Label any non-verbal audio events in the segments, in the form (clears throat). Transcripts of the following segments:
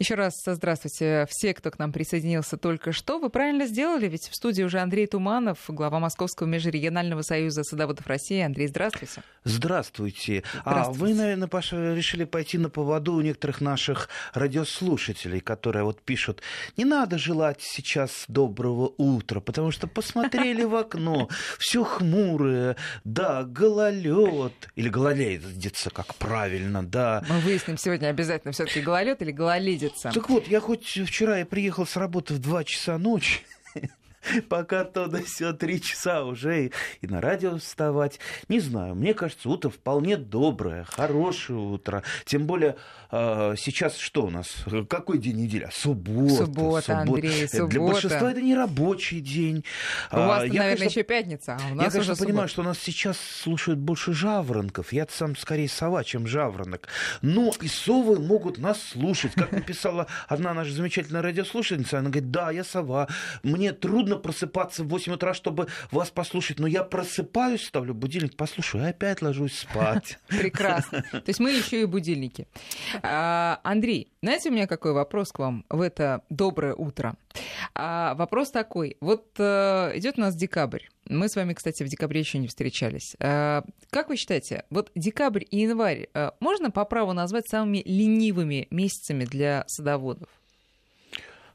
Еще раз здравствуйте все, кто к нам присоединился только что. Вы правильно сделали, ведь в студии уже Андрей Туманов, глава Московского межрегионального союза садоводов России. Андрей, здравствуйте. Здравствуйте. А вы, наверное, Паша, решили пойти на поводу у некоторых наших радиослушателей, которые вот пишут, не надо желать сейчас доброго утра, потому что посмотрели в окно, все хмурое, да, гололед, или гололедица, как правильно, да. Мы выясним сегодня обязательно все-таки гололед или гололедица находится. Так вот, я хоть вчера я приехал с работы в 2 часа ночи, (laughs) пока то да все три часа уже и, и на радио вставать. Не знаю, мне кажется, утро вполне доброе, хорошее утро. Тем более э, сейчас что у нас? Какой день недели? Суббота. Суббота, суббота. Андрей, суббота. Для большинства это не рабочий день. У а, вас, я, наверное, конечно, еще пятница, а у нас Я, конечно, уже понимаю, что у нас сейчас слушают больше жаворонков. Я сам скорее сова, чем жаворонок. Но и совы могут нас слушать. Как (laughs) написала одна наша замечательная радиослушательница, она говорит, да, я сова, мне трудно трудно просыпаться в 8 утра, чтобы вас послушать, но я просыпаюсь, ставлю будильник, послушаю, и опять ложусь спать. (laughs) Прекрасно. То есть мы еще и будильники. А, Андрей, знаете, у меня какой вопрос к вам в это доброе утро? А, вопрос такой. Вот э, идет у нас декабрь. Мы с вами, кстати, в декабре еще не встречались. А, как вы считаете, вот декабрь и январь э, можно по праву назвать самыми ленивыми месяцами для садоводов?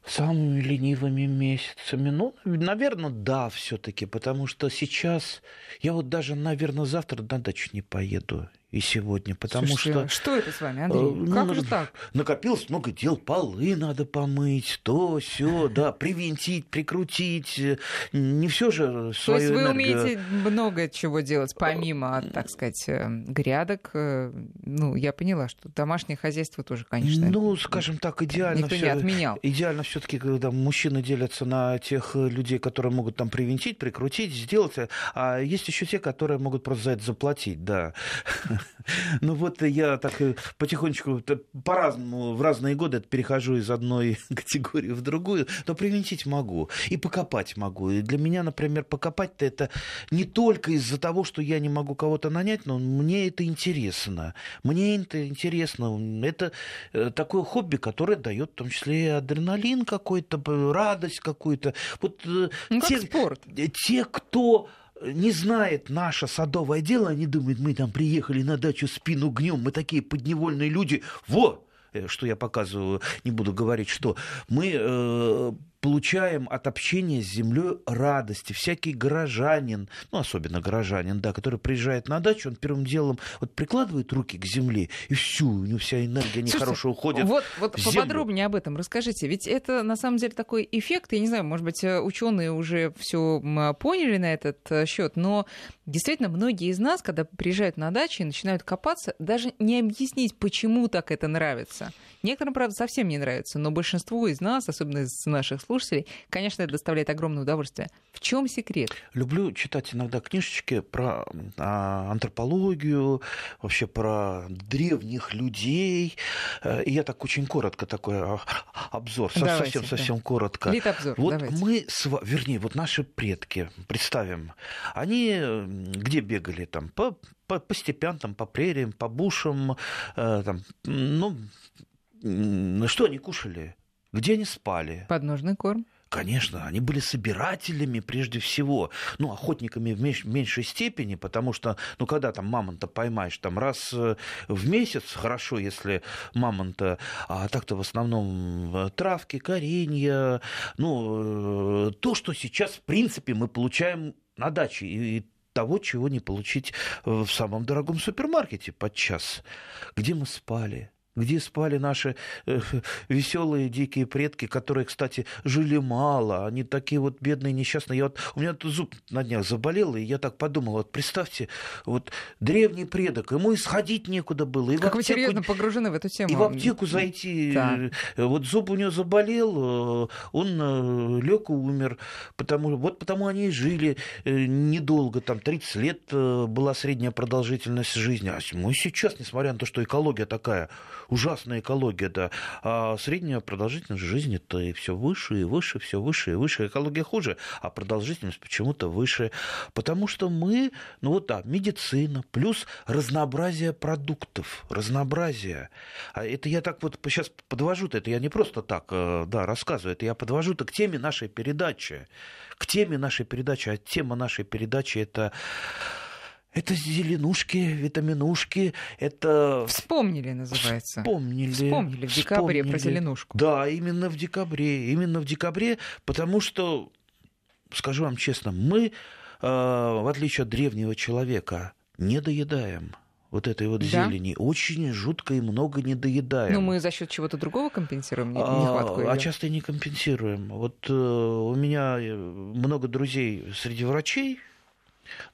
Самыми ленивыми месяцами? Ну, наверное, да, все-таки, потому что сейчас я вот даже, наверное, завтра на дачу не поеду и сегодня, потому Слушайте, что... Что это с вами, Андрей? Э, ну, как же так? Накопилось много дел, полы надо помыть, то, все, да, привинтить, прикрутить. Не все же свою То есть вы энерго... умеете много чего делать, помимо, так сказать, э, грядок? Э, ну, я поняла, что домашнее хозяйство тоже, конечно... Ну, скажем так, идеально Никто не отменял. Идеально все таки когда мужчины делятся на тех людей, которые могут там привинтить, прикрутить, сделать, а есть еще те, которые могут просто за это заплатить, да. (laughs) Ну вот я так э, потихонечку по-разному в разные годы перехожу из одной (laughs) категории в другую, то привинтить могу и покопать могу. И для меня, например, покопать-то это не только из-за того, что я не могу кого-то нанять, но мне это интересно. Мне это интересно. Это э, такое хобби, которое дает в том числе и адреналин какой-то, радость какую-то. Вот э, ну, те, как спорт. Те, кто не знает наше садовое дело, они думают, мы там приехали на дачу спину гнем, мы такие подневольные люди. Вот, э, что я показываю, не буду говорить, что. Мы э, получаем от общения с землей радости. Всякий горожанин, ну, особенно горожанин, да, который приезжает на дачу, он первым делом вот прикладывает руки к земле, и всю, у него вся энергия нехорошая уходит. Вот, вот поподробнее об этом расскажите. Ведь это на самом деле такой эффект, я не знаю, может быть, ученые уже все поняли на этот э, счет, но действительно многие из нас, когда приезжают на дачу и начинают копаться, даже не объяснить, почему так это нравится. Некоторым, правда, совсем не нравится, но большинству из нас, особенно из наших слушателей. Конечно, это доставляет огромное удовольствие. В чем секрет? Люблю читать иногда книжечки про а, антропологию, вообще про древних людей. Э, и я так очень коротко такой а, обзор, давайте, совсем совсем да. коротко. Лит-обзор, вот давайте. мы, вернее, вот наши предки, представим, они где бегали там по по, по степям, там, по прериям, по бушам, э, там, ну, что они кушали? Где они спали? Подножный корм. Конечно, они были собирателями прежде всего, ну, охотниками в меньшей степени, потому что, ну, когда там мамонта поймаешь, там раз э, в месяц, хорошо, если мамонта, а так-то в основном э, травки, коренья, ну, э, то, что сейчас, в принципе, мы получаем на даче, и того, чего не получить в самом дорогом супермаркете подчас. Где мы спали? Где спали наши э, веселые дикие предки, которые, кстати, жили мало, они такие вот бедные, несчастные. Я вот, у меня тут зуб на днях заболел, и я так подумал, вот представьте, вот древний предок, ему исходить некуда было. И как аптеку, вы серьезно погружены в эту тему. И в аптеку зайти. Да. Вот зуб у него заболел, э, он э, лег и умер, потому, вот потому они и жили э, недолго, там 30 лет была средняя продолжительность жизни. А мы сейчас, несмотря на то, что экология такая ужасная экология, да. А средняя продолжительность жизни то и все выше и выше, все выше и выше. Экология хуже, а продолжительность почему-то выше. Потому что мы, ну вот да, медицина, плюс разнообразие продуктов, разнообразие. А это я так вот сейчас подвожу это я не просто так, э, да, рассказываю, это я подвожу-то к теме нашей передачи. К теме нашей передачи. А тема нашей передачи это это зеленушки, витаминушки, это... Вспомнили, называется. Вспомнили. Вспомнили в декабре вспомнили. про зеленушку. Да, именно в декабре. Именно в декабре, потому что, скажу вам честно, мы, э, в отличие от древнего человека, не доедаем вот этой вот да? зелени. Очень жутко и много не доедаем. Но мы за счет чего-то другого компенсируем нехватку? А, а часто и не компенсируем. Вот э, у меня э, много друзей среди врачей,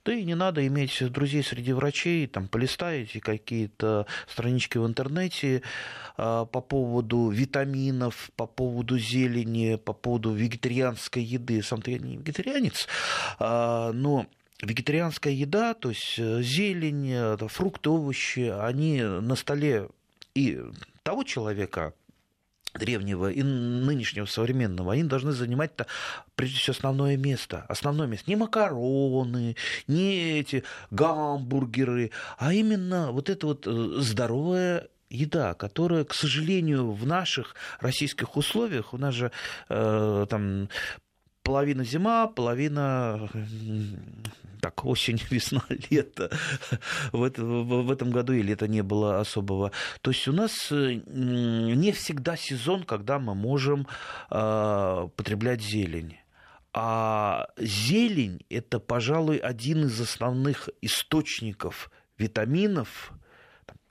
да и не надо иметь друзей среди врачей, там полистаете какие-то странички в интернете а, по поводу витаминов, по поводу зелени, по поводу вегетарианской еды. Сам-то я не вегетарианец, а, но вегетарианская еда, то есть э, зелень, э, фрукты, овощи, они на столе и того человека, древнего и нынешнего современного, они должны занимать -то, прежде всего основное место. Основное место. Не макароны, не эти гамбургеры, а именно вот это вот э, здоровая еда, которая, к сожалению, в наших российских условиях, у нас же э, там половина зима, половина так, осень, (laughs) весна, лето. В, это, в этом году и лета не было особого. То есть у нас э, не всегда сезон, когда мы можем э, потреблять зелень. А зелень – это, пожалуй, один из основных источников витаминов,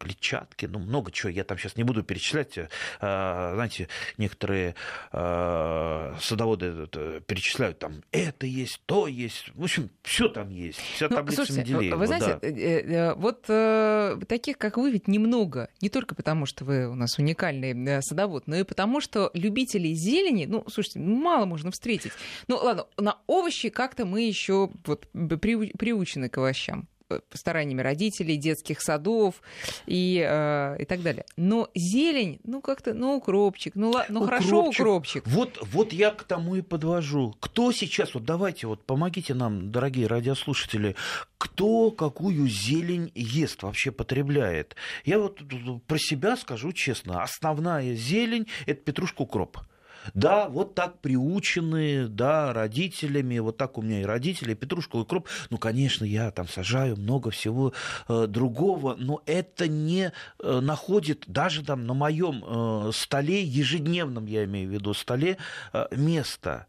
клетчатки, ну, много чего, я там сейчас не буду перечислять. А, знаете, некоторые а, садоводы перечисляют, там, это есть, то есть, в общем, все там есть, вся ну, таблица слушайте, Менделеева. Вы знаете, да. Э, э, вот э, таких, как вы, ведь немного, не только потому, что вы у нас уникальный садовод, но и потому, что любителей зелени, ну, слушайте, мало можно встретить. Ну, ладно, на овощи как-то мы еще вот приучены к овощам стараниями родителей, детских садов и, э, и так далее. Но зелень, ну как-то, ну укропчик, ну, ну укропчик. хорошо укропчик. Вот, вот я к тому и подвожу. Кто сейчас, вот давайте, вот помогите нам, дорогие радиослушатели, кто какую зелень ест, вообще потребляет. Я вот про себя скажу честно, основная зелень – это петрушка укроп. Да, вот так приучены, да, родителями, вот так у меня и родители, петрушка и укроп. Ну, конечно, я там сажаю много всего э, другого, но это не э, находит даже там на моем э, столе, ежедневном, я имею в виду, столе, э, места.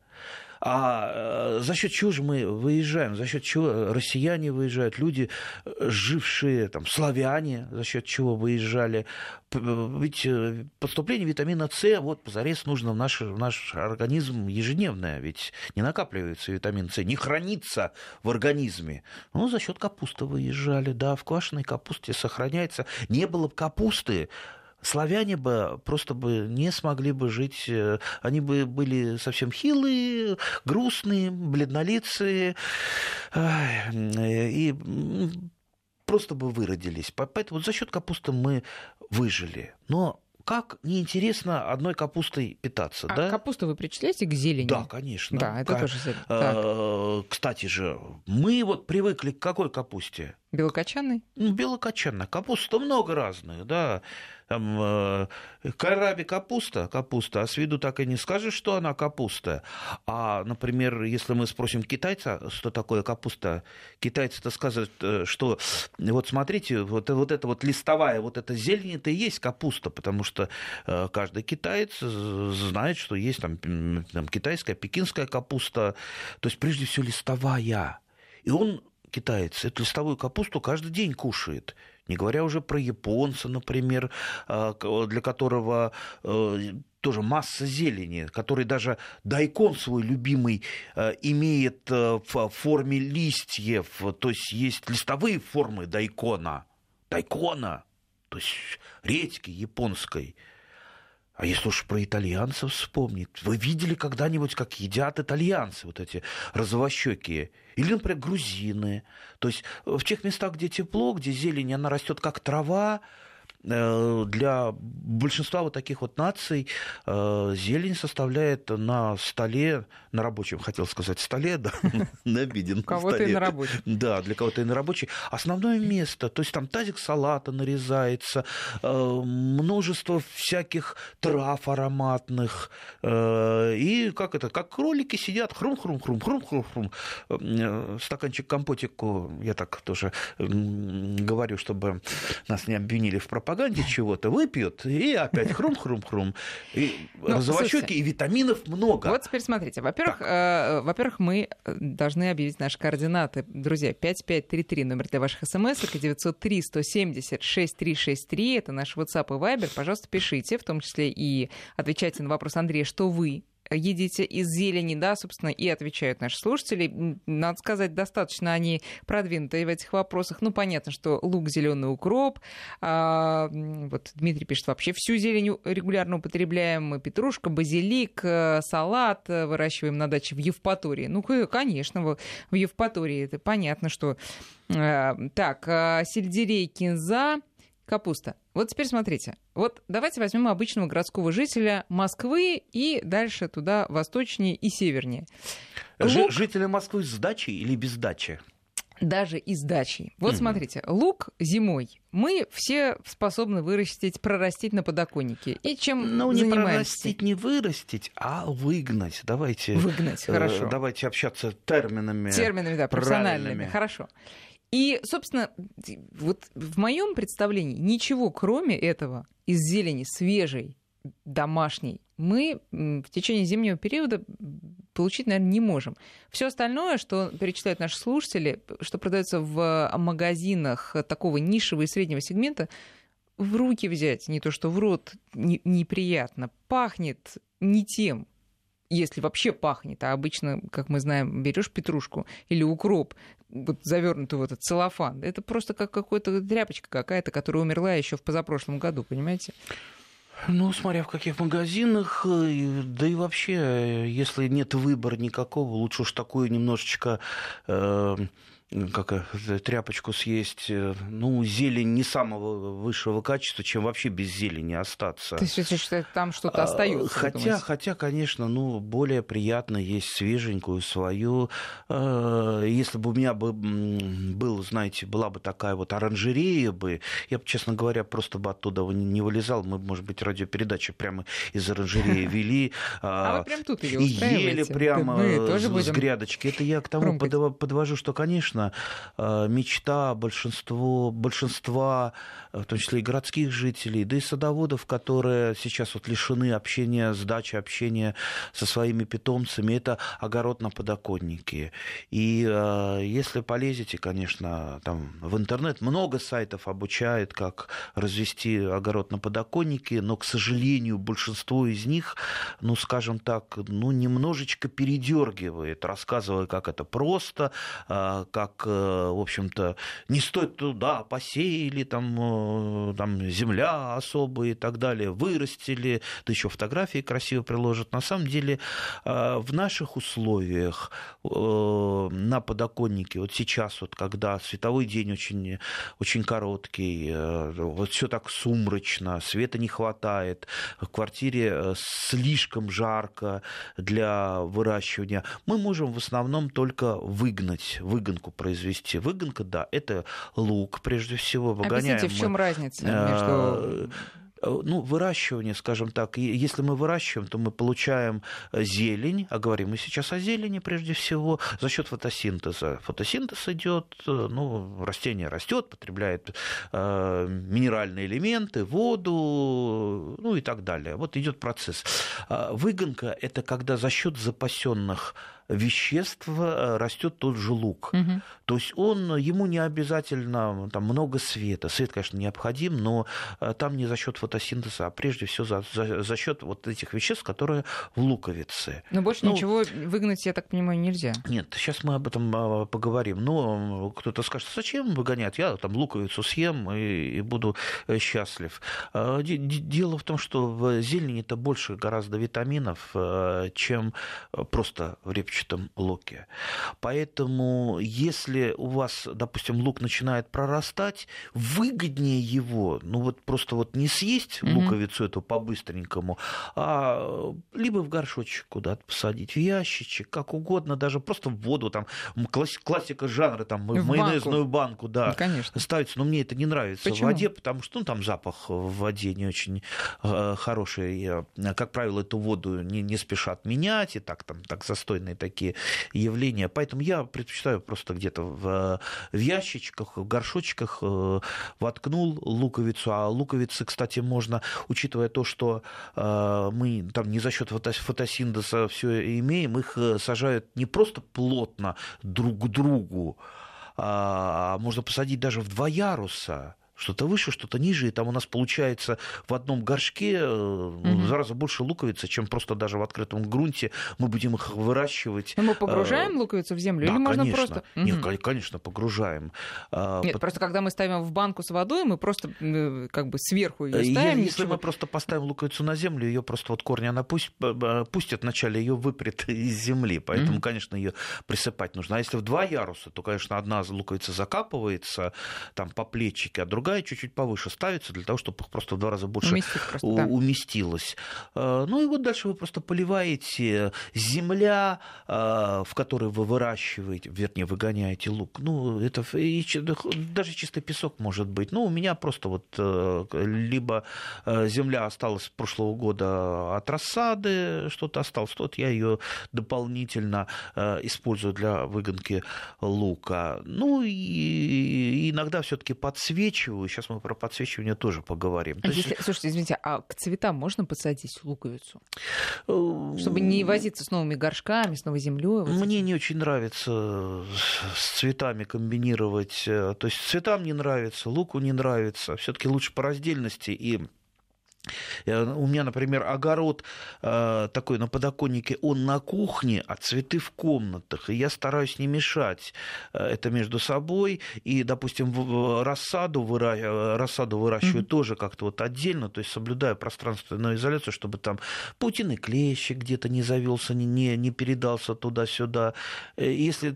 А э, за счет чего же мы выезжаем? За счет чего россияне выезжают? Люди, э, жившие там, славяне, за счет чего выезжали? Ведь э, поступление витамина С вот позарез нужно в наш, в наш организм ежедневное, ведь не накапливается витамин С, не хранится в организме. Ну, за счет капусты выезжали, да, в квашеной капусте сохраняется. Не было бы капусты, славяне бы просто бы не смогли бы жить, э, они бы были совсем хилые, грустные, бледнолицые, и просто бы выродились. Поэтому за счет капусты мы выжили. Но как неинтересно одной капустой питаться, а да? капусту вы причисляете к зелени? Да, конечно. Да, это к... тоже зелень. А, кстати же, мы вот привыкли к какой капусте? Белокочанной? Ну, белокочанная. Капуста много разных, да там э, караби капуста, капуста, а с виду так и не скажешь, что она капуста. А, например, если мы спросим китайца, что такое капуста, китайцы-то скажут, э, что вот смотрите, вот, вот эта вот листовая, вот эта зелень, это и есть капуста, потому что э, каждый китаец знает, что есть там, там китайская, пекинская капуста, то есть прежде всего листовая. И он китаец эту листовую капусту каждый день кушает. Не говоря уже про японца, например, а, для которого э, тоже масса зелени, который даже дайкон свой любимый э, имеет э, в форме листьев, то есть есть листовые формы дайкона, дайкона, то есть редьки японской – а если уж про итальянцев вспомнить, вы видели когда-нибудь, как едят итальянцы, вот эти розовощекие? Или, например, грузины. То есть в тех местах, где тепло, где зелень, она растет как трава, для большинства вот таких вот наций зелень составляет на столе, на рабочем, хотел сказать, столе, да, (laughs) на обеденном Кого-то и на рабочем. Да, для кого-то и на рабочий. Основное место, то есть там тазик салата нарезается, множество всяких трав ароматных, и как это, как кролики сидят, хрум-хрум-хрум-хрум-хрум-хрум, стаканчик компотику, я так тоже говорю, чтобы нас не обвинили в пропаганде чего-то, выпьют, и опять хрум-хрум-хрум. И ну, розовощеки, и витаминов много. Вот теперь смотрите. Во-первых, э, во-первых, мы должны объявить наши координаты. Друзья, 5533, номер для ваших смс, и 903 170 6363, это наш WhatsApp и Viber. Пожалуйста, пишите, в том числе и отвечайте на вопрос Андрея, что вы едите из зелени, да, собственно, и отвечают наши слушатели. Надо сказать, достаточно они продвинутые в этих вопросах. Ну, понятно, что лук, зеленый укроп. А, вот Дмитрий пишет, вообще всю зелень регулярно употребляем. Петрушка, базилик, э, салат выращиваем на даче в Евпатории. Ну, конечно, в Евпатории. Это понятно, что... Э, так, э, сельдерей, кинза, капуста. Вот теперь смотрите. Вот давайте возьмем обычного городского жителя Москвы и дальше туда восточнее и севернее. Лук... Жителя Москвы с дачей или без дачи? даже и с дачей. Вот mm смотрите, лук зимой мы все способны вырастить, прорастить на подоконнике. И чем ну, не занимаемся? прорастить, не вырастить, а выгнать. Давайте, выгнать, хорошо. Э, давайте общаться терминами. Терминами, да, профессиональными. Хорошо. И, собственно, вот в моем представлении ничего кроме этого из зелени свежей, домашней, мы в течение зимнего периода получить, наверное, не можем. Все остальное, что перечисляют наши слушатели, что продается в магазинах такого нишевого и среднего сегмента, в руки взять, не то что в рот неприятно, пахнет не тем, если вообще пахнет, а обычно, как мы знаем, берешь петрушку или укроп, вот завернутую в этот целлофан, это просто как какая-то тряпочка какая-то, которая умерла еще в позапрошлом году, понимаете? Ну, смотря в каких магазинах, э, да и вообще, если нет выбора никакого, лучше уж такую немножечко э, как тряпочку съесть, э, ну, зелень не самого высшего качества, чем вообще без зелени остаться. То есть, что там что-то а, остается? Хотя, хотя, конечно, ну, более приятно есть свеженькую свою. Э, если бы у меня бы был, знаете, была бы такая вот оранжерея бы, я бы, честно говоря, просто бы оттуда не вылезал. Мы, может быть, радиопередачи прямо из оранжереи (laughs) вели. А вы прям тут ее И ели прямо с грядочки. Это я к тому подвожу, что, конечно, конечно, э, мечта большинство, большинства, э, в том числе и городских жителей, да и садоводов, которые сейчас вот лишены общения с дачей, общения со своими питомцами, это огород на подоконнике. И э, если полезете, конечно, там в интернет, много сайтов обучает, как развести огород на подоконнике, но, к сожалению, большинство из них, ну, скажем так, ну, немножечко передергивает, рассказывая, как это просто, как как, э, в общем-то, не стоит туда, посеяли, там, э, там земля особая и так далее, вырастили, да еще фотографии красиво приложат. На самом деле э, в наших условиях на подоконнике, вот сейчас, вот, когда световой день очень, очень короткий, вот все так сумрачно, света не хватает, в квартире слишком жарко для выращивания, мы можем в основном только выгнать, выгонку произвести. Выгонка, да, это лук, прежде всего. Выгоняем Объясните, в чем разница между Э, ну, выращивание, скажем так, если мы выращиваем, то мы получаем э, зелень, а говорим мы сейчас о зелени прежде всего, за счет фотосинтеза. Фотосинтез идет, э, ну, растение растет, потребляет э, минеральные элементы, воду, ну и так далее. Вот идет процесс. А выгонка – это когда за счет запасенных веществ растет тот же лук. Угу. То есть он, ему не обязательно там, много света. Свет, конечно, необходим, но там не за счет фотосинтеза а прежде всего за, за, за счет вот этих веществ, которые в луковице. Но больше ну, ничего выгнать, я так понимаю, нельзя. Нет, сейчас мы об этом а, поговорим. Но кто-то скажет, зачем выгонять? Я там луковицу съем и, и буду э, счастлив. А, дело в том, что в зелени это больше гораздо витаминов, э, чем просто в репчатом рассыпчатом луке. Поэтому, если у вас, допустим, лук начинает прорастать, выгоднее его, ну вот просто вот не съесть mm-hmm. луковицу эту по-быстренькому, а либо в горшочек куда-то посадить, в ящичек, как угодно, даже просто в воду, там, классика жанра, там, в, майонезную банку, да, ну, конечно. ставится. Но мне это не нравится Почему? в воде, потому что ну, там запах в воде не очень э, хороший. Я, как правило, эту воду не, не спешат менять, и так там так застойные такие явления. Поэтому я предпочитаю просто где-то в, в ящичках, в горшочках э, воткнул луковицу. А луковицы, кстати, можно, учитывая то, что э, мы там не за счет фотосинтеза все имеем, их э, сажают не просто плотно друг к другу, а можно посадить даже в два яруса что-то выше, что-то ниже, и там у нас получается в одном горшке mm-hmm. в раза больше луковицы, чем просто даже в открытом грунте мы будем их выращивать. Но мы погружаем э, луковицу в землю да, или можно конечно. просто? Нет, конечно, погружаем. А, Нет, По... просто когда мы ставим в банку с водой, мы просто как бы сверху ее ставим. Если ничего... мы просто поставим луковицу на землю, ее просто вот корни она пусть пустят вначале ее выпрет (laughs) из земли, поэтому, mm-hmm. конечно, ее присыпать нужно. А если в два яруса, то, конечно, одна луковица закапывается там по плечике, а другая другая чуть-чуть повыше ставится для того, чтобы их просто в два раза больше просто, да. уместилось. Э, ну и вот дальше вы просто поливаете земля, э, в которой вы выращиваете, вернее, выгоняете лук. Ну, это даже чистый песок может быть. Ну, у меня просто вот э, либо земля осталась прошлого года от рассады, что-то осталось, тот я ее дополнительно использую для выгонки лука. Ну и иногда все-таки подсвечиваю подсвечиваю. Сейчас мы про подсвечивание тоже поговорим. А если, есть... Слушайте, извините, а к цветам можно подсадить луковицу? Э, Чтобы не возиться с новыми горшками, с новой землей? Вот Мне не очень нравится с цветами комбинировать. Э, то есть цветам не нравится, луку не нравится. Все-таки лучше по раздельности и у меня, например, огород э, такой на подоконнике, он на кухне, а цветы в комнатах. И я стараюсь не мешать э, это между собой. И, допустим, рассаду, выра... Э, рассаду выращиваю mm-hmm. тоже как-то вот отдельно, то есть соблюдая пространственную изоляцию, чтобы там паутиный клещик где-то не завелся, не, не, передался туда-сюда. Если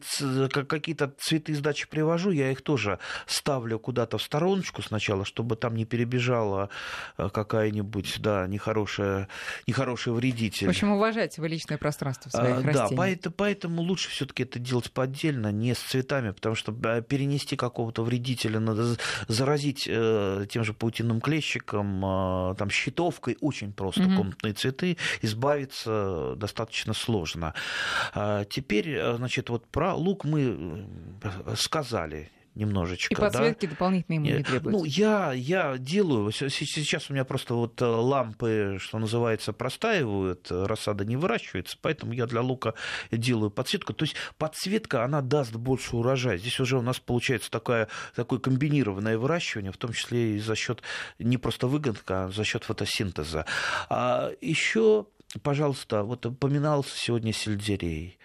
какие-то цветы из дачи привожу, я их тоже ставлю куда-то в стороночку сначала, чтобы там не перебежала какая какой-нибудь, да, нехорошая, нехороший вредитель. В общем, уважайте вы личное пространство своих а, растений. Да, поэтому, поэтому лучше все таки это делать поддельно, не с цветами, потому что перенести какого-то вредителя, надо заразить э, тем же паутинным клещиком, э, там, щитовкой, очень просто угу. комнатные цветы, избавиться достаточно сложно. А теперь, э, значит, вот про лук мы э, сказали, немножечко. И подсветки да? дополнительные ему не требуются? Ну, я, я делаю. Сейчас у меня просто вот э, лампы, что называется, простаивают, рассада не выращивается, поэтому я для лука делаю подсветку. То есть подсветка, она даст больше урожая. Здесь уже у нас получается такое, такое комбинированное выращивание, в том числе и за счет не просто выгонка, а за счет фотосинтеза. А еще, пожалуйста, вот упоминался сегодня сельдерей,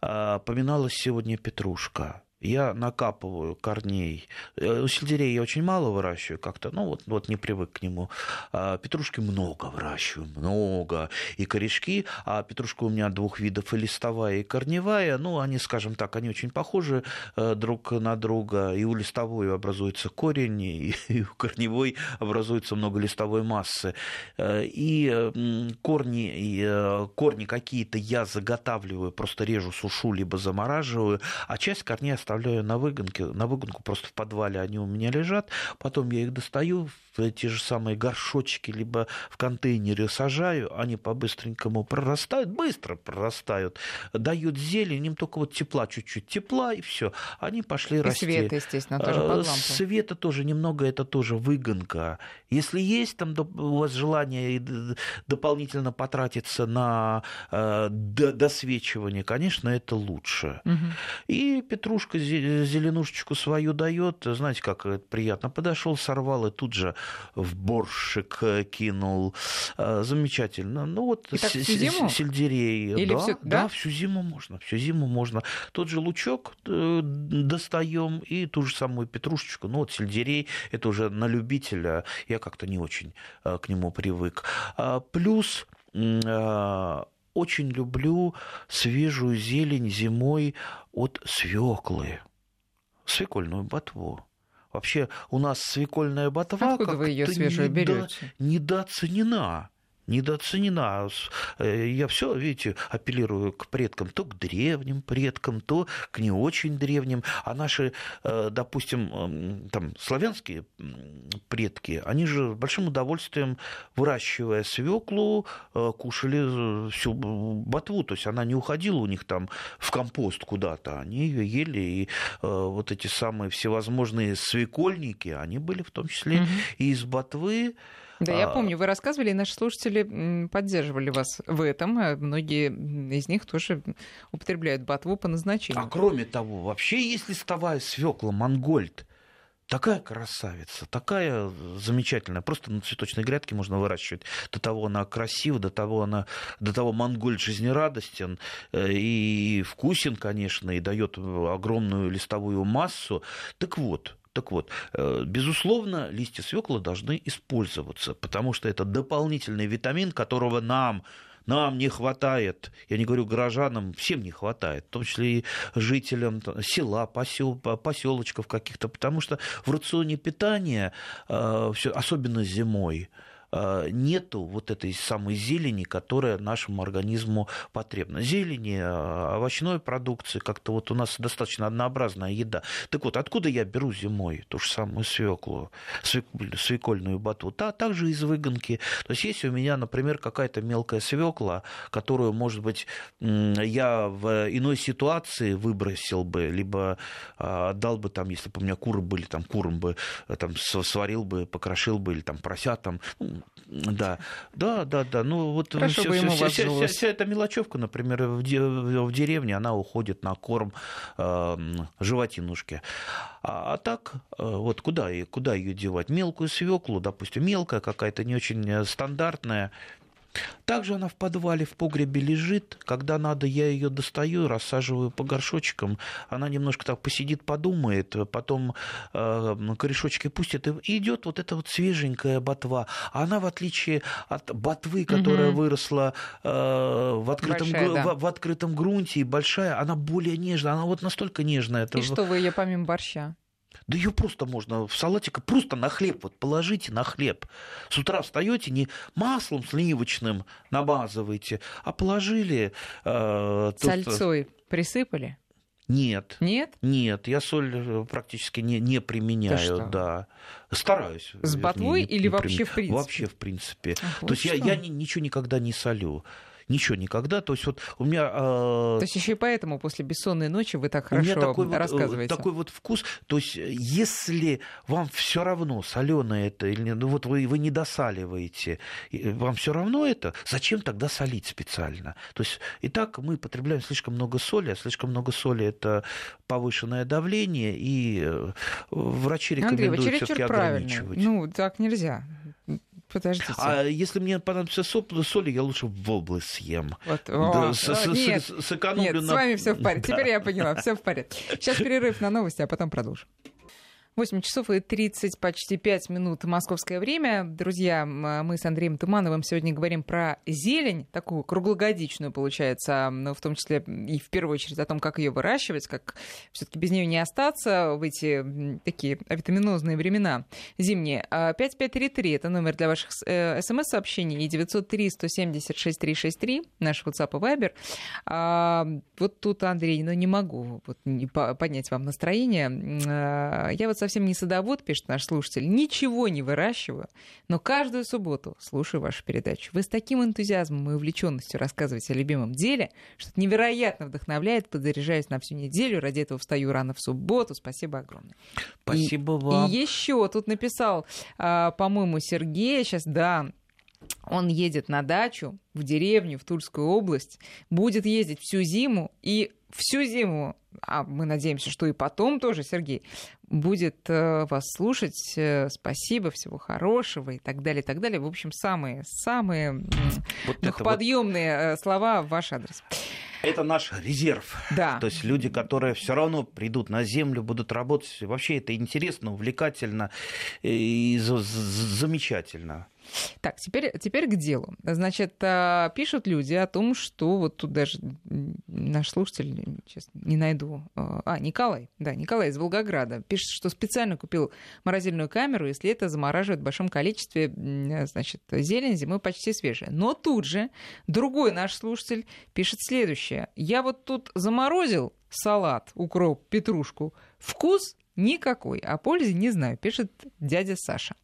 а, поминалась сегодня петрушка я накапываю корней. Э, у сельдерея я очень мало выращиваю как-то, ну вот, вот не привык к нему. А петрушки много выращиваю, много. И корешки, а петрушка у меня двух видов, и листовая, и корневая. Ну, они, скажем так, они очень похожи э, друг на друга. И у листовой образуется корень, и (laughs) у корневой образуется много листовой массы. Э, и корни, и корни какие-то я заготавливаю, просто режу, сушу, либо замораживаю, а часть корней оставляю на выгонке, на выгонку просто в подвале они у меня лежат, потом я их достаю в те же самые горшочки, либо в контейнере сажаю, они по-быстренькому прорастают, быстро прорастают, дают зелень, им только вот тепла, чуть-чуть тепла, и все, они пошли и расти. света, естественно, тоже под лампу. Света тоже немного, это тоже выгонка. Если есть там у вас желание дополнительно потратиться на э, досвечивание, конечно, это лучше. Угу. И петрушка зеленушечку свою дает, знаете, как приятно. Подошел, сорвал и тут же в борщик э, кинул. Э, замечательно. Ну вот сельдерей. Или да, всю, да? да, всю зиму можно. Всю зиму можно. Тот же лучок э, достаем и ту же самую петрушечку. Ну вот сельдерей это уже на любителя. Я как-то не очень к нему привык. А, плюс очень люблю свежую зелень зимой от свеклы, свекольную ботву. Вообще у нас свекольная ботва Откуда вы ее свежую берете? недооценена недооценена. Э, я все, видите, апеллирую к предкам, то к древним предкам, то к не очень древним. А наши, э, допустим, там, славянские предки, они же с большим удовольствием, выращивая свеклу, э, кушали всю ботву. То есть она не уходила у них там в компост куда-то. Они ее ели. И вот эти самые всевозможные свекольники, они были в том числе угу. и из ботвы. Да, я а, помню, вы рассказывали, и наши слушатели поддерживали вас в этом. А многие из них тоже употребляют ботву по назначению. А кроме того, вообще есть листовая свекла Монгольд. Такая красавица, такая замечательная. Просто на цветочной грядке можно выращивать. До того она красива, до того она, до того монгольд жизнерадостен э, и вкусен, конечно, и дает огромную листовую массу. Так вот, так вот, э, безусловно, листья свеклы должны использоваться, потому что это дополнительный витамин, которого нам нам не хватает, я не говорю горожанам, всем не хватает, в том числе и жителям села, посел, поселочков каких-то, потому что в рационе питания, э, особенно зимой, нету вот этой самой зелени, которая нашему организму потребна. Зелени, э, овощной продукции, как-то вот у нас достаточно однообразная еда. Так вот, откуда я беру зимой ту же самую свеклу, свекольную бату? Да, также из выгонки. То есть, если у меня, например, какая-то мелкая свекла, которую, может быть, я в иной ситуации выбросил бы, либо э, отдал бы там, если бы у меня куры были, там, курам бы там, сварил бы, покрошил бы, или там поросятам, ну, да, да, да, да. Ну вот Хорошо все, ему вся, вся, вся, вся эта мелочевка, например, в, в деревне, она уходит на корм э, животинушке. А, а так, э, вот куда, куда ее девать? Мелкую свеклу, допустим, мелкая какая-то, не очень э, стандартная, также она в подвале, в погребе лежит. Когда надо, я ее достаю, рассаживаю по горшочкам. Она немножко так посидит, подумает, потом э, корешочки пустит, и идет вот эта вот свеженькая ботва. Она, в отличие от ботвы, которая угу. выросла э, в, открытом, большая, да. в, в открытом грунте и большая, она более нежная. Она вот настолько нежная. И что вы ее помимо борща? Да ее просто можно в салатик, просто на хлеб, вот положите на хлеб. С утра встаете не маслом сливочным намазываете, а положили... Э, Сальцой тут... присыпали? Нет. Нет? Нет, я соль э, практически не, не применяю, да. Стараюсь. С ботвой или не вообще в принципе? Вообще в принципе. Ах, То есть я, я ничего никогда не солю ничего никогда. То есть вот у меня... Э... То есть еще и поэтому после бессонной ночи вы так хорошо у меня такой рассказываете. Вот, такой вот вкус. То есть если вам все равно соленое это или ну вот вы, вы не досаливаете, вам все равно это, зачем тогда солить специально? То есть и так мы потребляем слишком много соли, а слишком много соли это повышенное давление, и э, врачи рекомендуют Андрей, все-таки ограничивать. Ну, так нельзя. Подождите. А если мне понадобится соли, я лучше в область съем. Вот. Да, с, с, нет, сэкономлю нет, на... с вами все в порядке. (laughs) Да. Теперь я поняла, все в порядке. Сейчас перерыв на новости, а потом продолжим. 8 часов и 30, почти 5 минут московское время. Друзья, мы с Андреем Тумановым сегодня говорим про зелень, такую круглогодичную, получается, но в том числе и в первую очередь о том, как ее выращивать, как все таки без нее не остаться в эти такие витаминозные времена зимние. 5533 а, — это номер для ваших э, смс-сообщений, и 903-170-6363, наш WhatsApp и Viber. А, вот тут, Андрей, ну не могу вот, не поднять вам настроение. А, я вот совсем не садовод, пишет наш слушатель, ничего не выращиваю, но каждую субботу слушаю вашу передачу. Вы с таким энтузиазмом и увлеченностью рассказываете о любимом деле, что это невероятно вдохновляет, подзаряжаюсь на всю неделю, ради этого встаю рано в субботу. Спасибо огромное. Спасибо и, вам. И еще тут написал, а, по-моему, Сергей, сейчас, да, он едет на дачу в деревню, в Тульскую область, будет ездить всю зиму и всю зиму, а мы надеемся, что и потом тоже, Сергей, будет э, вас слушать. Э, спасибо, всего хорошего и так далее, и так далее. В общем, самые, самые вот подъемные вот... Э, слова в ваш адрес. Это наш резерв. Да. То есть люди, которые все равно придут на землю, будут работать. Вообще это интересно, увлекательно и замечательно. Так, теперь, теперь к делу. Значит, а, пишут люди о том, что вот тут даже наш слушатель, сейчас не найду, а, а, Николай, да, Николай из Волгограда, пишет, что специально купил морозильную камеру, если это замораживает в большом количестве, значит, зелень зимой почти свежая. Но тут же другой наш слушатель пишет следующее. Я вот тут заморозил салат, укроп, петрушку. Вкус никакой, а пользы не знаю, пишет дядя Саша.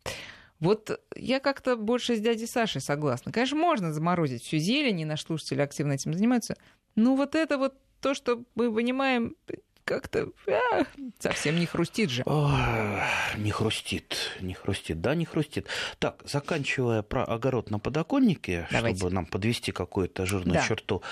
Вот я как-то больше с дядей Сашей согласна. Конечно, можно заморозить всю зелень, и наши слушатели активно этим занимаются. Но вот это вот то, что мы вынимаем, как-то а, совсем не хрустит же. О, не хрустит, не хрустит, да, не хрустит. Так, заканчивая про огород на подоконнике, Давайте. чтобы нам подвести какую-то жирную да. черту,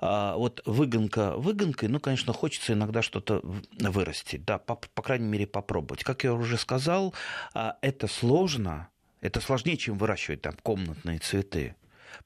а, вот выгонка выгонкой, ну, конечно, хочется иногда что-то вырастить, да, по, по крайней мере, попробовать. Как я уже сказал, а, это сложно, это сложнее, чем выращивать там комнатные цветы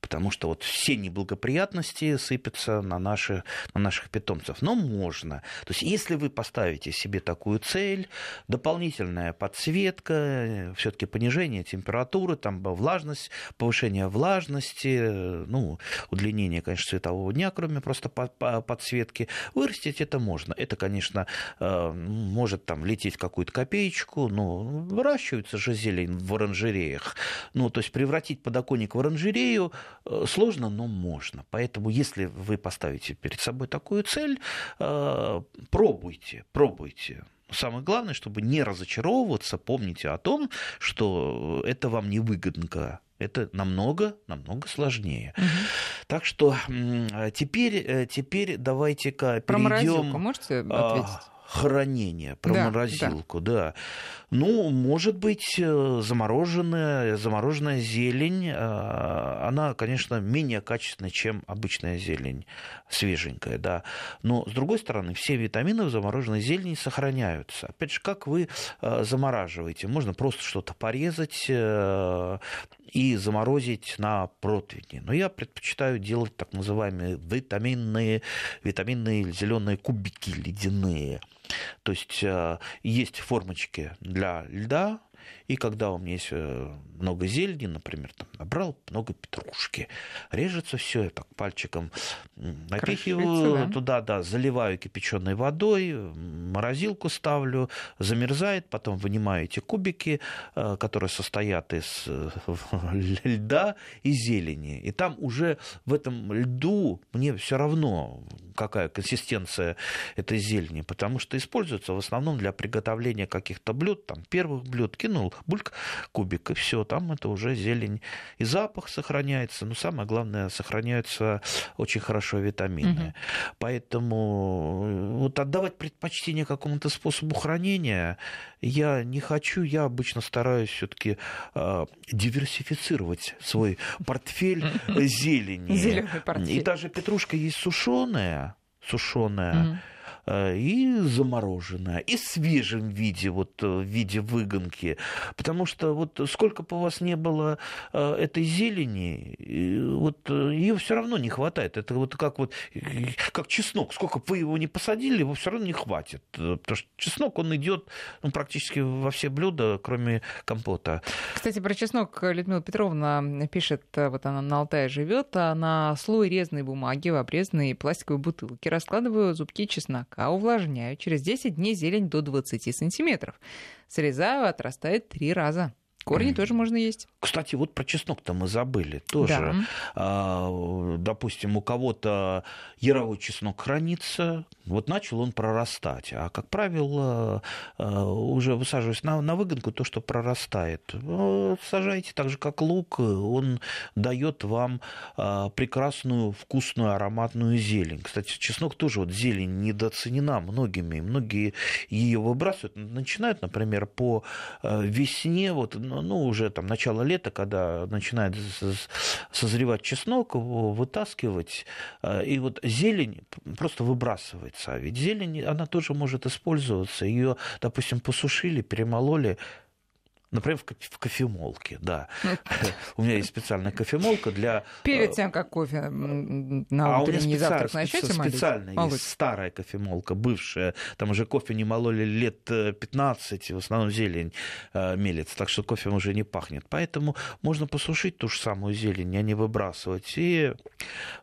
потому что вот все неблагоприятности сыпятся на, наши, на наших питомцев. Но можно. То есть если вы поставите себе такую цель, дополнительная подсветка, все таки понижение температуры, там влажность, повышение влажности, ну, удлинение, конечно, светового дня, кроме просто подсветки, вырастить это можно. Это, конечно, э, может там лететь какую-то копеечку, но выращивается же зелень в оранжереях. Ну, то есть превратить подоконник в оранжерею сложно, но можно. Поэтому, если вы поставите перед собой такую цель, э, пробуйте, пробуйте. Самое главное, чтобы не разочаровываться, помните о том, что это вам не выгодно, это намного, намного сложнее. Угу. Так что теперь, э, теперь давайте-ка перейдем... Про морозилку можете ответить? Хранение, про да, морозилку, да. да. Ну, может быть, э, замороженная, замороженная зелень, э, она, конечно, менее качественная, чем обычная зелень, свеженькая, да. Но, с другой стороны, все витамины в замороженной зелени сохраняются. Опять же, как вы э, замораживаете? Можно просто что-то порезать и заморозить на противне. Но я предпочитаю делать так называемые витаминные, витаминные зеленые кубики ледяные. То есть есть формочки для льда, и когда у меня есть э, много зелени, например, там набрал много петрушки, режется все, я так пальчиком напихиваю да? туда, да, заливаю кипяченой водой, морозилку ставлю, замерзает, потом вынимаю эти кубики, э, которые состоят из э, (laughs) льда и зелени. И там уже в этом льду мне все равно, какая консистенция этой зелени, потому что используется в основном для приготовления каких-то блюд, там первых блюд, кинул бульк, кубик, и все, там это уже зелень. И запах сохраняется, но самое главное, сохраняются очень хорошо витамины. Угу. Поэтому э, вот отдавать предпочтение какому-то способу хранения я не хочу, я обычно стараюсь все-таки э, диверсифицировать свой портфель (laughs) зелени. И даже петрушка есть сушеная, сушеная. Э, и замороженное, и в свежем виде, вот э, в виде выгонки. Потому что вот сколько бы у вас не было э, этой зелени, вот ее все равно не хватает. Это вот как вот как чеснок. Сколько бы вы его не посадили, его все равно не хватит. Потому что чеснок, он идет ну, практически во все блюда, кроме компота. Кстати, про чеснок Людмила Петровна пишет, вот она на Алтае живет, а на слой резной бумаги в обрезанной пластиковой бутылке раскладываю зубки чеснока молока увлажняю. Через 10 дней зелень до 20 сантиметров. Срезаю, отрастает три раза. Корни тоже можно есть. Кстати, вот про чеснок-то мы забыли тоже. Да. А, допустим, у кого-то яровой чеснок хранится, вот начал он прорастать. А, как правило, а, уже высаживаясь на, на выгонку, то, что прорастает, ну, сажайте так же, как лук, он дает вам а, прекрасную, вкусную, ароматную зелень. Кстати, чеснок тоже, вот зелень недооценена многими. Многие ее выбрасывают. Начинают, например, по весне, вот ну, уже там начало лета, когда начинает созревать чеснок, его вытаскивать, э, и вот зелень просто выбрасывается. А ведь зелень, она тоже может использоваться. Ее, допустим, посушили, перемололи, Например, в кофемолке, да. (laughs) У меня есть специальная кофемолка для... Перед э, тем, как кофе на а утренний завтрак начнете специальная есть старая кофемолка, бывшая. Там уже кофе не мололи лет 15, в основном зелень э, мелится, так что кофе уже не пахнет. Поэтому можно посушить ту же самую зелень, а не выбрасывать. И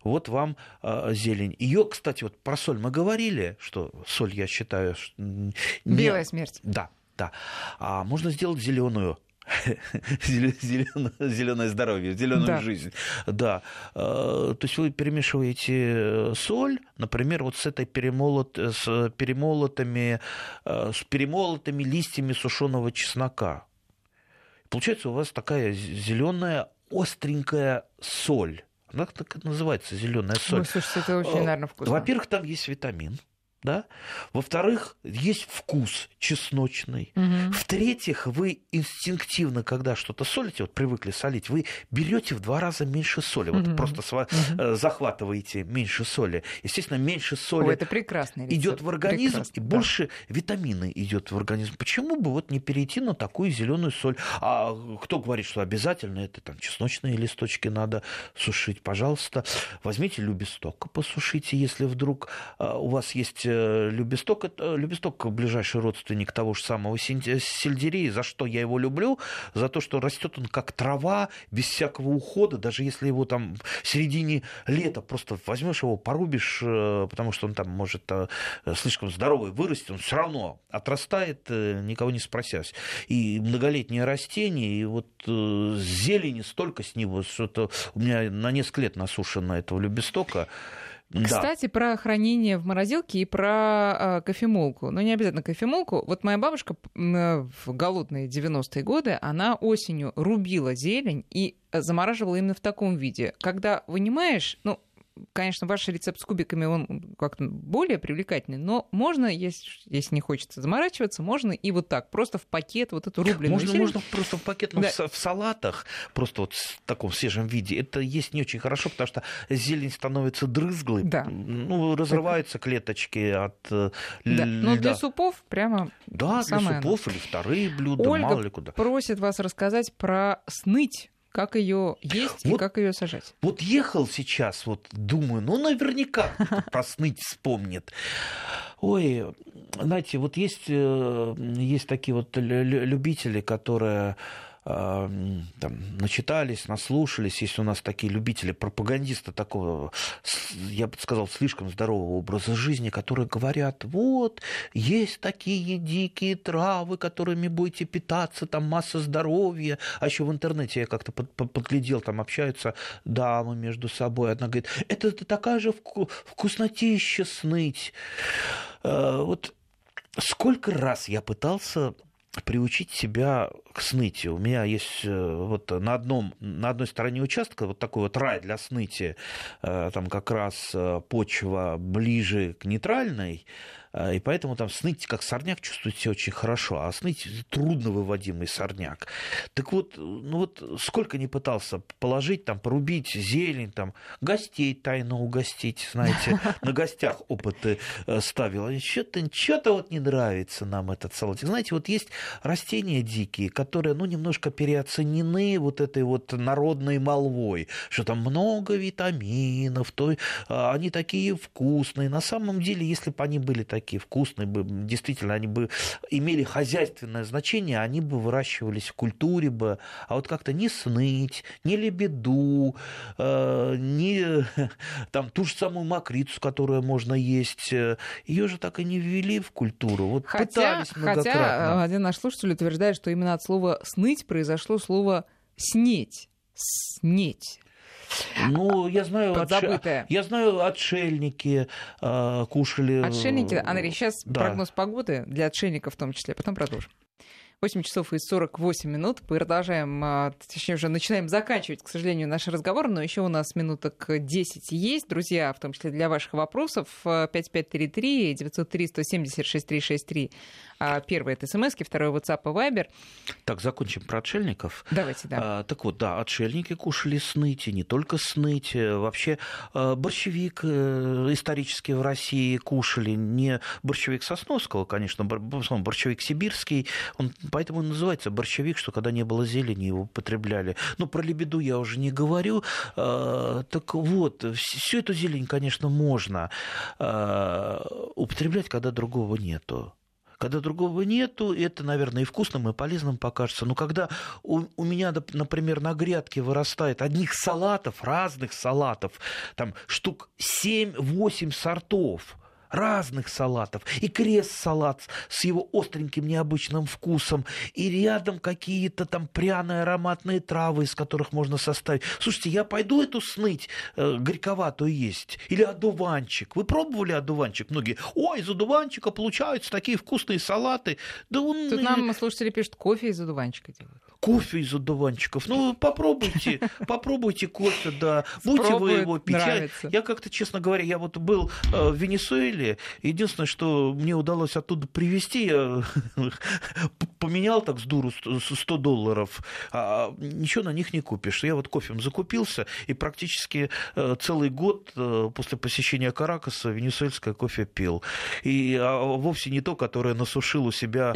вот вам э, зелень. Ее, кстати, вот про соль мы говорили, что соль, я считаю... Не... Белая смерть. Да, да. А можно сделать зеленую (laughs) зеленое здоровье, зеленую да. жизнь. Да. А, то есть вы перемешиваете соль, например, вот с этой перемолот, с перемолотыми, а, с перемолотыми листьями сушеного чеснока. Получается у вас такая зеленая остренькая соль. Она так называется зеленая соль. Ой, слушайте, это очень, а, наверное, вкусно. Во-первых, там есть витамин да? Во-вторых, есть вкус чесночный. Угу. В-третьих, вы инстинктивно, когда что-то солите, вот привыкли солить, вы берете в два раза меньше соли. Угу. Вот просто сва- угу. захватываете меньше соли. Естественно, меньше соли О, это прекрасный идет в организм, Прекрасно, и да. больше витамины идет в организм. Почему бы вот не перейти на такую зеленую соль? А кто говорит, что обязательно это там чесночные листочки надо сушить? Пожалуйста, возьмите любесток, посушите, если вдруг а, у вас есть Э, Любесток, это, Любесток ближайший родственник того же самого сельдерея. За что я его люблю? За то, что растет он как трава, без всякого ухода, даже если его там в середине лета просто возьмешь его, порубишь, э, потому что он там может э, слишком здоровый вырасти, он все равно отрастает, никого не спросясь. И многолетнее растение, и вот зелени столько с него, что это у меня на несколько лет насушено этого любестока. Кстати, да. про хранение в морозилке и про э, кофемолку. Но не обязательно кофемолку. Вот моя бабушка э, в голодные 90-е годы, она осенью рубила зелень и замораживала именно в таком виде. Когда вынимаешь, ну, конечно, ваш рецепт с кубиками, он как-то более привлекательный, но можно, если, если не хочется заморачиваться, можно и вот так, просто в пакет вот эту рубленую Можно, зелень. можно просто в пакет, но да. в, в салатах, просто вот в таком свежем виде, это есть не очень хорошо, потому что зелень становится дрызглой, да. ну, разрываются это... клеточки от э, да. Но для супов прямо Да, для супов оно. или вторые блюда, Ольга мало ли куда. просит вас рассказать про сныть как ее есть вот, и как ее сажать? Вот ехал сейчас, вот думаю, ну наверняка просныть вспомнит. Ой, знаете, вот есть, э, есть такие вот любители, которые там, начитались, наслушались, есть у нас такие любители, пропагандисты такого, я бы сказал, слишком здорового образа жизни, которые говорят, вот, есть такие дикие травы, которыми будете питаться, там масса здоровья. А еще в интернете я как-то подглядел, там общаются дамы между собой. Одна говорит, это такая же вкуснотища сныть. Э, вот сколько раз я пытался приучить себя к снытию. У меня есть э, вот на, одном, на одной стороне участка вот такой вот рай для снытия, э, там как раз э, почва ближе к нейтральной, и поэтому там сныть как сорняк чувствует себя очень хорошо, а сныть трудно выводимый сорняк. Так вот, ну вот сколько не пытался положить, там, порубить зелень, там, гостей тайно угостить, знаете, (laughs) на гостях опыты э, ставил. Что-то что вот не нравится нам этот салатик. Знаете, вот есть растения дикие, которые, ну, немножко переоценены вот этой вот народной молвой, что там много витаминов, то а, они такие вкусные. На самом деле, если бы они были такие такие вкусные бы, действительно, они бы имели хозяйственное значение, они бы выращивались в культуре бы, а вот как-то не сныть, не лебеду, э, не (laughs) там ту же самую макрицу, которую можно есть, э, ее же так и не ввели в культуру. Вот хотя, пытались многократно. Хотя один наш слушатель утверждает, что именно от слова «сныть» произошло слово «снеть». Снеть. Ну, я знаю, Подзабытое. я знаю, отшельники э, кушали. Отшельники, Андрей, сейчас да. прогноз погоды для отшельников в том числе, потом продолжим. 8 часов и 48 минут. Продолжаем, а, точнее, уже начинаем заканчивать, к сожалению, наш разговор, но еще у нас минуток 10 есть. Друзья, в том числе для ваших вопросов, 5533 903 170 6363 А, первое это смс, второе WhatsApp и Viber. Так, закончим про отшельников. Давайте, да. А, так вот, да, отшельники кушали сныти, не только сныти. Вообще а, борщевик э, исторически в России кушали. Не борщевик Сосновского, конечно, борщевик сибирский. Он поэтому и называется борщевик, что когда не было зелени, его употребляли. Ну, про лебеду я уже не говорю. А, так вот, всю эту зелень, конечно, можно употреблять, когда другого нету. Когда другого нету, это, наверное, и вкусным, и полезным покажется. Но когда у, у меня, например, на грядке вырастает одних салатов, разных салатов, там штук 7-8 сортов – разных салатов. И крест-салат с его остреньким необычным вкусом, и рядом какие-то там пряные ароматные травы, из которых можно составить. Слушайте, я пойду эту сныть э, горьковатую есть. Или одуванчик. Вы пробовали одуванчик? Многие, ой, из одуванчика получаются такие вкусные салаты. Да он... Тут нам слушатели пишут, кофе из одуванчика делают кофе из одуванчиков. Ну, (laughs) попробуйте, попробуйте кофе, да. Будете вы его пить. Я, я как-то, честно говоря, я вот был э, в Венесуэле. Единственное, что мне удалось оттуда привезти, я (laughs) поменял так с дуру 100 долларов, а ничего на них не купишь. Я вот кофем закупился, и практически э, целый год э, после посещения Каракаса венесуэльское кофе пил. И а, вовсе не то, которое насушил у себя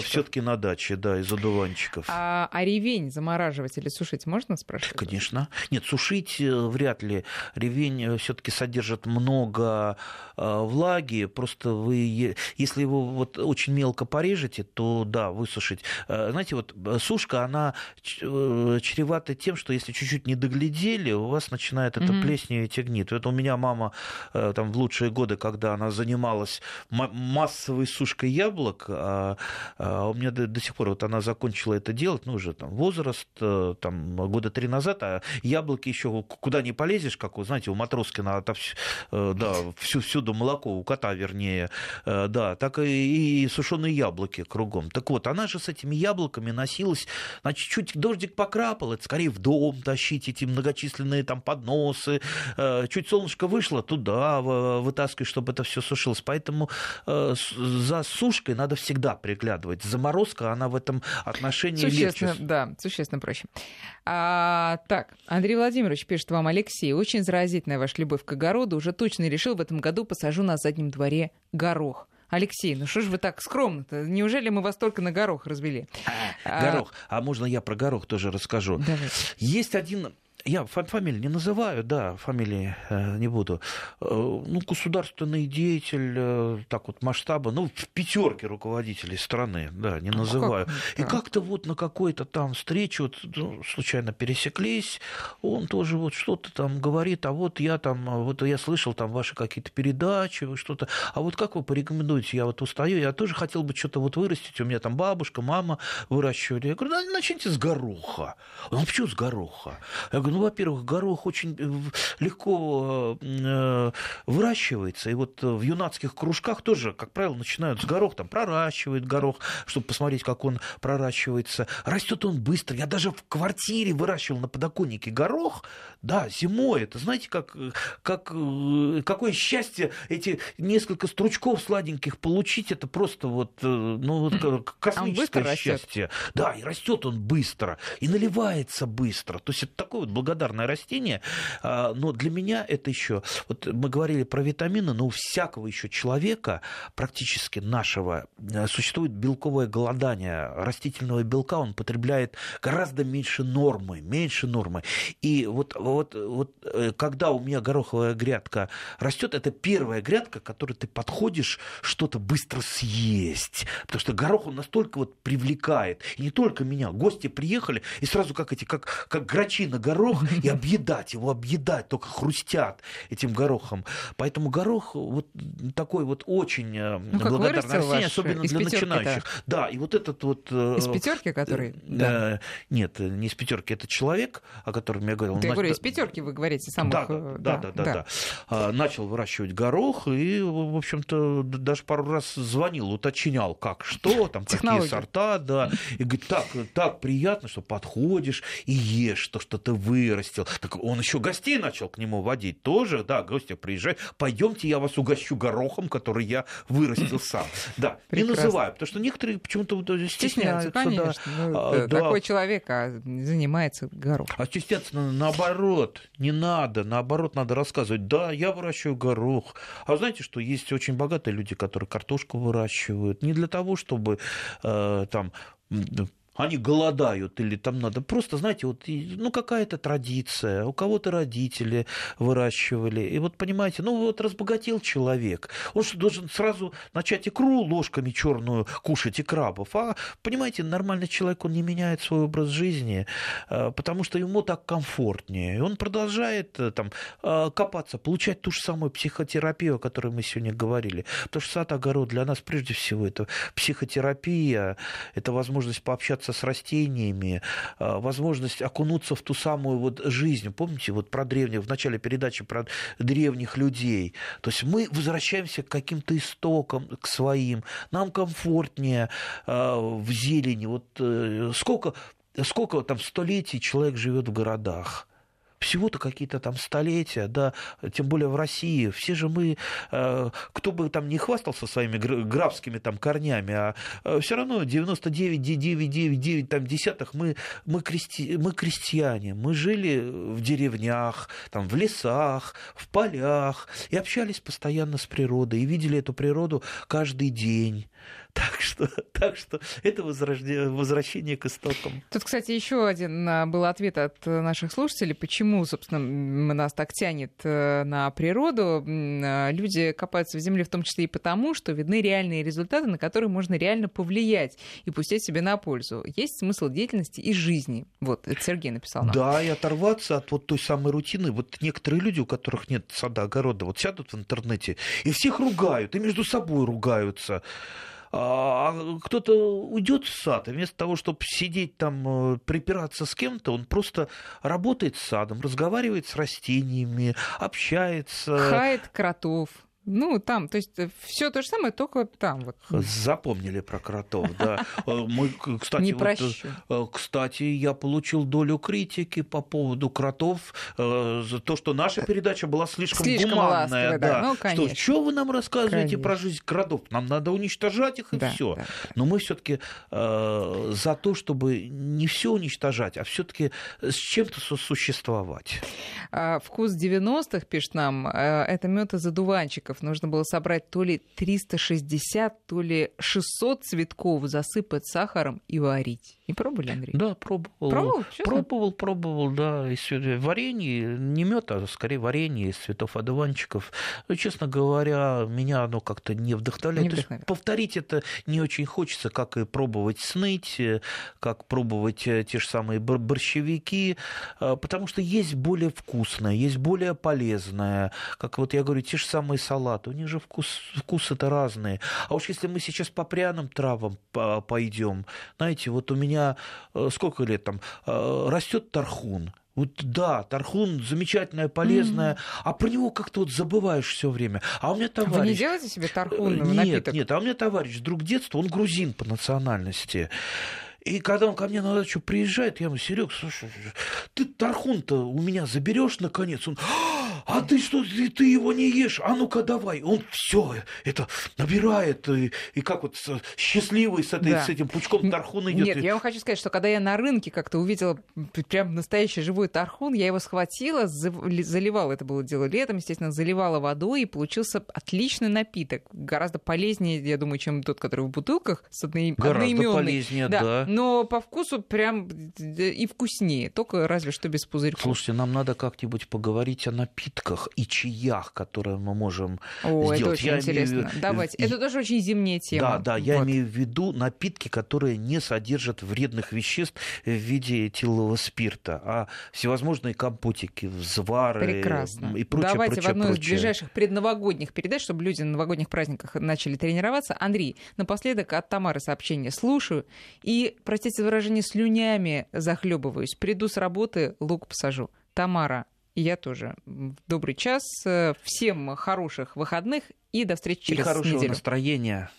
все-таки на даче, да, из одуванчиков. А а, ревень замораживать или сушить можно, спрашивать? Конечно. Нет, сушить э, вряд ли. Ревень э, все-таки содержит много э, влаги. Просто вы, если его вот очень мелко порежете, то да, высушить. Знаете, вот сушка, она чревата тем, что если чуть-чуть не доглядели, у вас начинает это mm-hmm. плесневеть и гнит. Это у меня мама там в лучшие годы, когда она занималась массовой сушкой яблок, а, а у меня до, до сих пор вот она закончила это делать, ну, уже там возраст, э, там, года три назад, а яблоки еще куда не полезешь, как, вы знаете, у Матроскина. Э, да, всю, всюду молоко, у кота вернее, э, да, так и, и сушеные яблоки кругом. Так вот, она же с этими яблоками носилась, значит, чуть дождик покрапал, это скорее в дом тащить эти многочисленные там подносы, чуть солнышко вышло, туда вытаскивать, чтобы это все сушилось. Поэтому за сушкой надо всегда приглядывать. Заморозка, она в этом отношении легче Существенно, да, существенно проще. А, так, Андрей Владимирович пишет вам, Алексей, очень заразительная ваша любовь к огороду. Уже точно решил, в этом году посажу на заднем дворе горох. Алексей, ну что ж вы так скромно-то? Неужели мы вас только на горох развели? А, горох. А можно я про горох тоже расскажу? Давайте. Есть один я фамилию не называю, да, фамилии э, не буду. Э, ну, государственный деятель, э, так вот масштаба, ну, в пятерке руководителей страны, да, не ну, называю. Как? И как-то вот на какой-то там встрече вот, ну, случайно пересеклись, он тоже вот что-то там говорит, а вот я там, вот я слышал там ваши какие-то передачи, что-то, а вот как вы порекомендуете, я вот устаю, я тоже хотел бы что-то вот вырастить, у меня там бабушка, мама выращивали. Я говорю, начните с гороха. Ну, почему с гороха? Я говорю, ну, во-первых, горох очень э, легко э, выращивается. И вот в юнацких кружках тоже, как правило, начинают с горох, там проращивают горох, чтобы посмотреть, как он проращивается. Растет он быстро. Я даже в квартире выращивал на подоконнике горох. Да, зимой. Это знаете, как, как, э, какое счастье эти несколько стручков сладеньких получить. Это просто вот, ну, вот космическое счастье. Растет. Да, и растет он быстро, и наливается быстро. То есть это такой вот благодарное растение, а, но для меня это еще, вот мы говорили про витамины, но у всякого еще человека, практически нашего, э, существует белковое голодание. Растительного белка, он потребляет гораздо меньше нормы, меньше нормы. И вот, вот, вот э, когда у меня гороховая грядка растет, это первая грядка, к которой ты подходишь что-то быстро съесть, потому что горох он настолько вот привлекает, и не только меня, гости приехали, и сразу как эти, как, как грачи на горох, горох (laughs) и (laughs) объедать его, объедать, только хрустят этим горохом. Поэтому горох вот такой вот очень э, ну, благодарное растение, особенно для начинающих. Да, и вот этот вот... Э, из пятерки, который... Э, да. Нет, не из пятерки, это человек, о котором я говорил. Я говорю, из пятерки вы говорите самых... Да, да, да, да, да, да. А, начал выращивать горох и, в общем-то, даже пару раз звонил, уточнял, как, что, (laughs) там, какие сорта, да. И говорит, так, так приятно, что подходишь и ешь то, что ты вы вырастил. Так он еще гостей начал к нему водить тоже, да, гости приезжают, пойдемте, я вас угощу горохом, который я вырастил сам. (clears throat) Да, Прекрасно. не называю, потому что некоторые почему-то стесняются. Конечно, да. Ну, а, да. такой человек а занимается горохом. А стесняться наоборот, не надо, наоборот, надо рассказывать, да, я выращиваю горох. А знаете, что есть очень богатые люди, которые картошку выращивают, не для того, чтобы э, там они голодают или там надо. Просто, знаете, вот, ну, какая-то традиция, у кого-то родители выращивали. И вот, понимаете, ну, вот разбогател человек. Он что, должен сразу начать икру ложками черную кушать и крабов? А, понимаете, нормальный человек, он не меняет свой образ жизни, а, потому что ему так комфортнее. И он продолжает э, там а, копаться, получать ту же самую психотерапию, о которой мы сегодня говорили. Потому что сад-огород для нас прежде всего это психотерапия, это возможность пообщаться общаться с растениями, а, возможность окунуться в ту самую вот жизнь. Помните, вот про древних, в начале передачи про древних людей. То есть мы возвращаемся к каким-то истокам, к своим. Нам комфортнее а, в зелени. Вот э, сколько, сколько там столетий человек живет в городах всего-то какие-то там столетия, да, тем более в России. Все же мы, э, кто бы там не хвастался своими графскими там корнями, а э, все равно 99,999 там десятых мы, мы, крести, мы крестьяне, мы жили в деревнях, там, в лесах, в полях, и общались постоянно с природой, и видели эту природу каждый день. Так что, (laughs) так что это возвращение к истокам. Тут, кстати, еще один а, был ответ от наших слушателей, почему, собственно, нас так тянет э, на природу. А, люди копаются в земле в том числе и потому, что видны реальные результаты, на которые можно реально повлиять и пустить себе на пользу. Есть смысл деятельности и жизни. Вот, это Сергей написал нам. Да, и оторваться от вот той самой рутины. Вот некоторые люди, у которых нет сада, огорода, вот сядут в интернете и всех ругают, и между собой ругаются. А, а кто-то уйдет в сад, и вместо того, чтобы сидеть там, э, припираться с кем-то, он просто работает с садом, разговаривает с растениями, общается. Хает кротов. Ну, там, то есть э, все то же самое, только там. Вот. Запомнили про кротов, да. (laughs) Э, мы, кстати, Не прощу. вот, э, кстати, я получил долю критики по поводу кротов за то, что наша передача была слишком, слишком гуманная. Ласковая, да. Ну, конечно. Что, что вы нам рассказываете конечно. про жизнь кротов? Нам надо уничтожать их и да, все. Да, да. Но мы все-таки э, за то, чтобы не все уничтожать, а все-таки с чем-то сосуществовать. А, вкус 90-х, пишет нам, это мед из одуванчиков цветочков. Нужно было собрать то ли 360, то ли 600 цветков, засыпать сахаром и варить. Не пробовали, Андрей? Да, пробовал. Пробовал? Честно? Пробовал, пробовал, да. Из варенье, не мед, а скорее варенье из цветов одуванчиков. Но, честно говоря, меня оно как-то не вдохновляет. Не вдохновляет. повторить это не очень хочется, как и пробовать сныть, как пробовать э, те же самые борщевики, э, потому что есть более вкусное, есть более полезное. Как вот я говорю, те же самые салаты, у них же вкус, вкусы-то разные. А уж если мы сейчас по пряным травам пойдем, знаете, вот у меня э, сколько лет там, э, растет тархун. Вот да, тархун замечательное, полезное, mm а про него как-то вот забываешь все время. А у меня товарищ... Вы не делаете себе тархун Нет, напиток? нет, а у меня товарищ, друг детства, он грузин по национальности. И когда он ко мне на дачу приезжает, я ему, Серег, слушай, ты тархун-то у меня заберешь наконец? Он, а ты что, ты, ты его не ешь? А ну-ка давай. Он все это набирает, и, и как вот счастливый с, этой, да. с этим пучком тархун идет. Нет, я вам хочу сказать, что когда я на рынке как-то увидела прям настоящий живой тархун, я его схватила, заливала, это было дело летом, естественно, заливала водой, и получился отличный напиток. Гораздо полезнее, я думаю, чем тот, который в бутылках с одной, Гораздо одноименной. полезнее, да. да но по вкусу прям и вкуснее, только разве что без пузырьков. Слушайте, нам надо как-нибудь поговорить о напитках и чаях, которые мы можем о, сделать. это очень я интересно. Имею... Давайте. Это тоже очень зимняя тема. Да, да, я вот. имею в виду напитки, которые не содержат вредных веществ в виде этилового спирта, а всевозможные компотики, взвары Прекрасно. и прочее, Давайте прочее, в одной прочее. из ближайших предновогодних передач, чтобы люди на новогодних праздниках начали тренироваться. Андрей, напоследок от Тамары сообщение слушаю и простите за выражение, слюнями захлебываюсь. Приду с работы, лук посажу. Тамара, я тоже. Добрый час. Всем хороших выходных и до встречи через и хорошего неделю. настроения.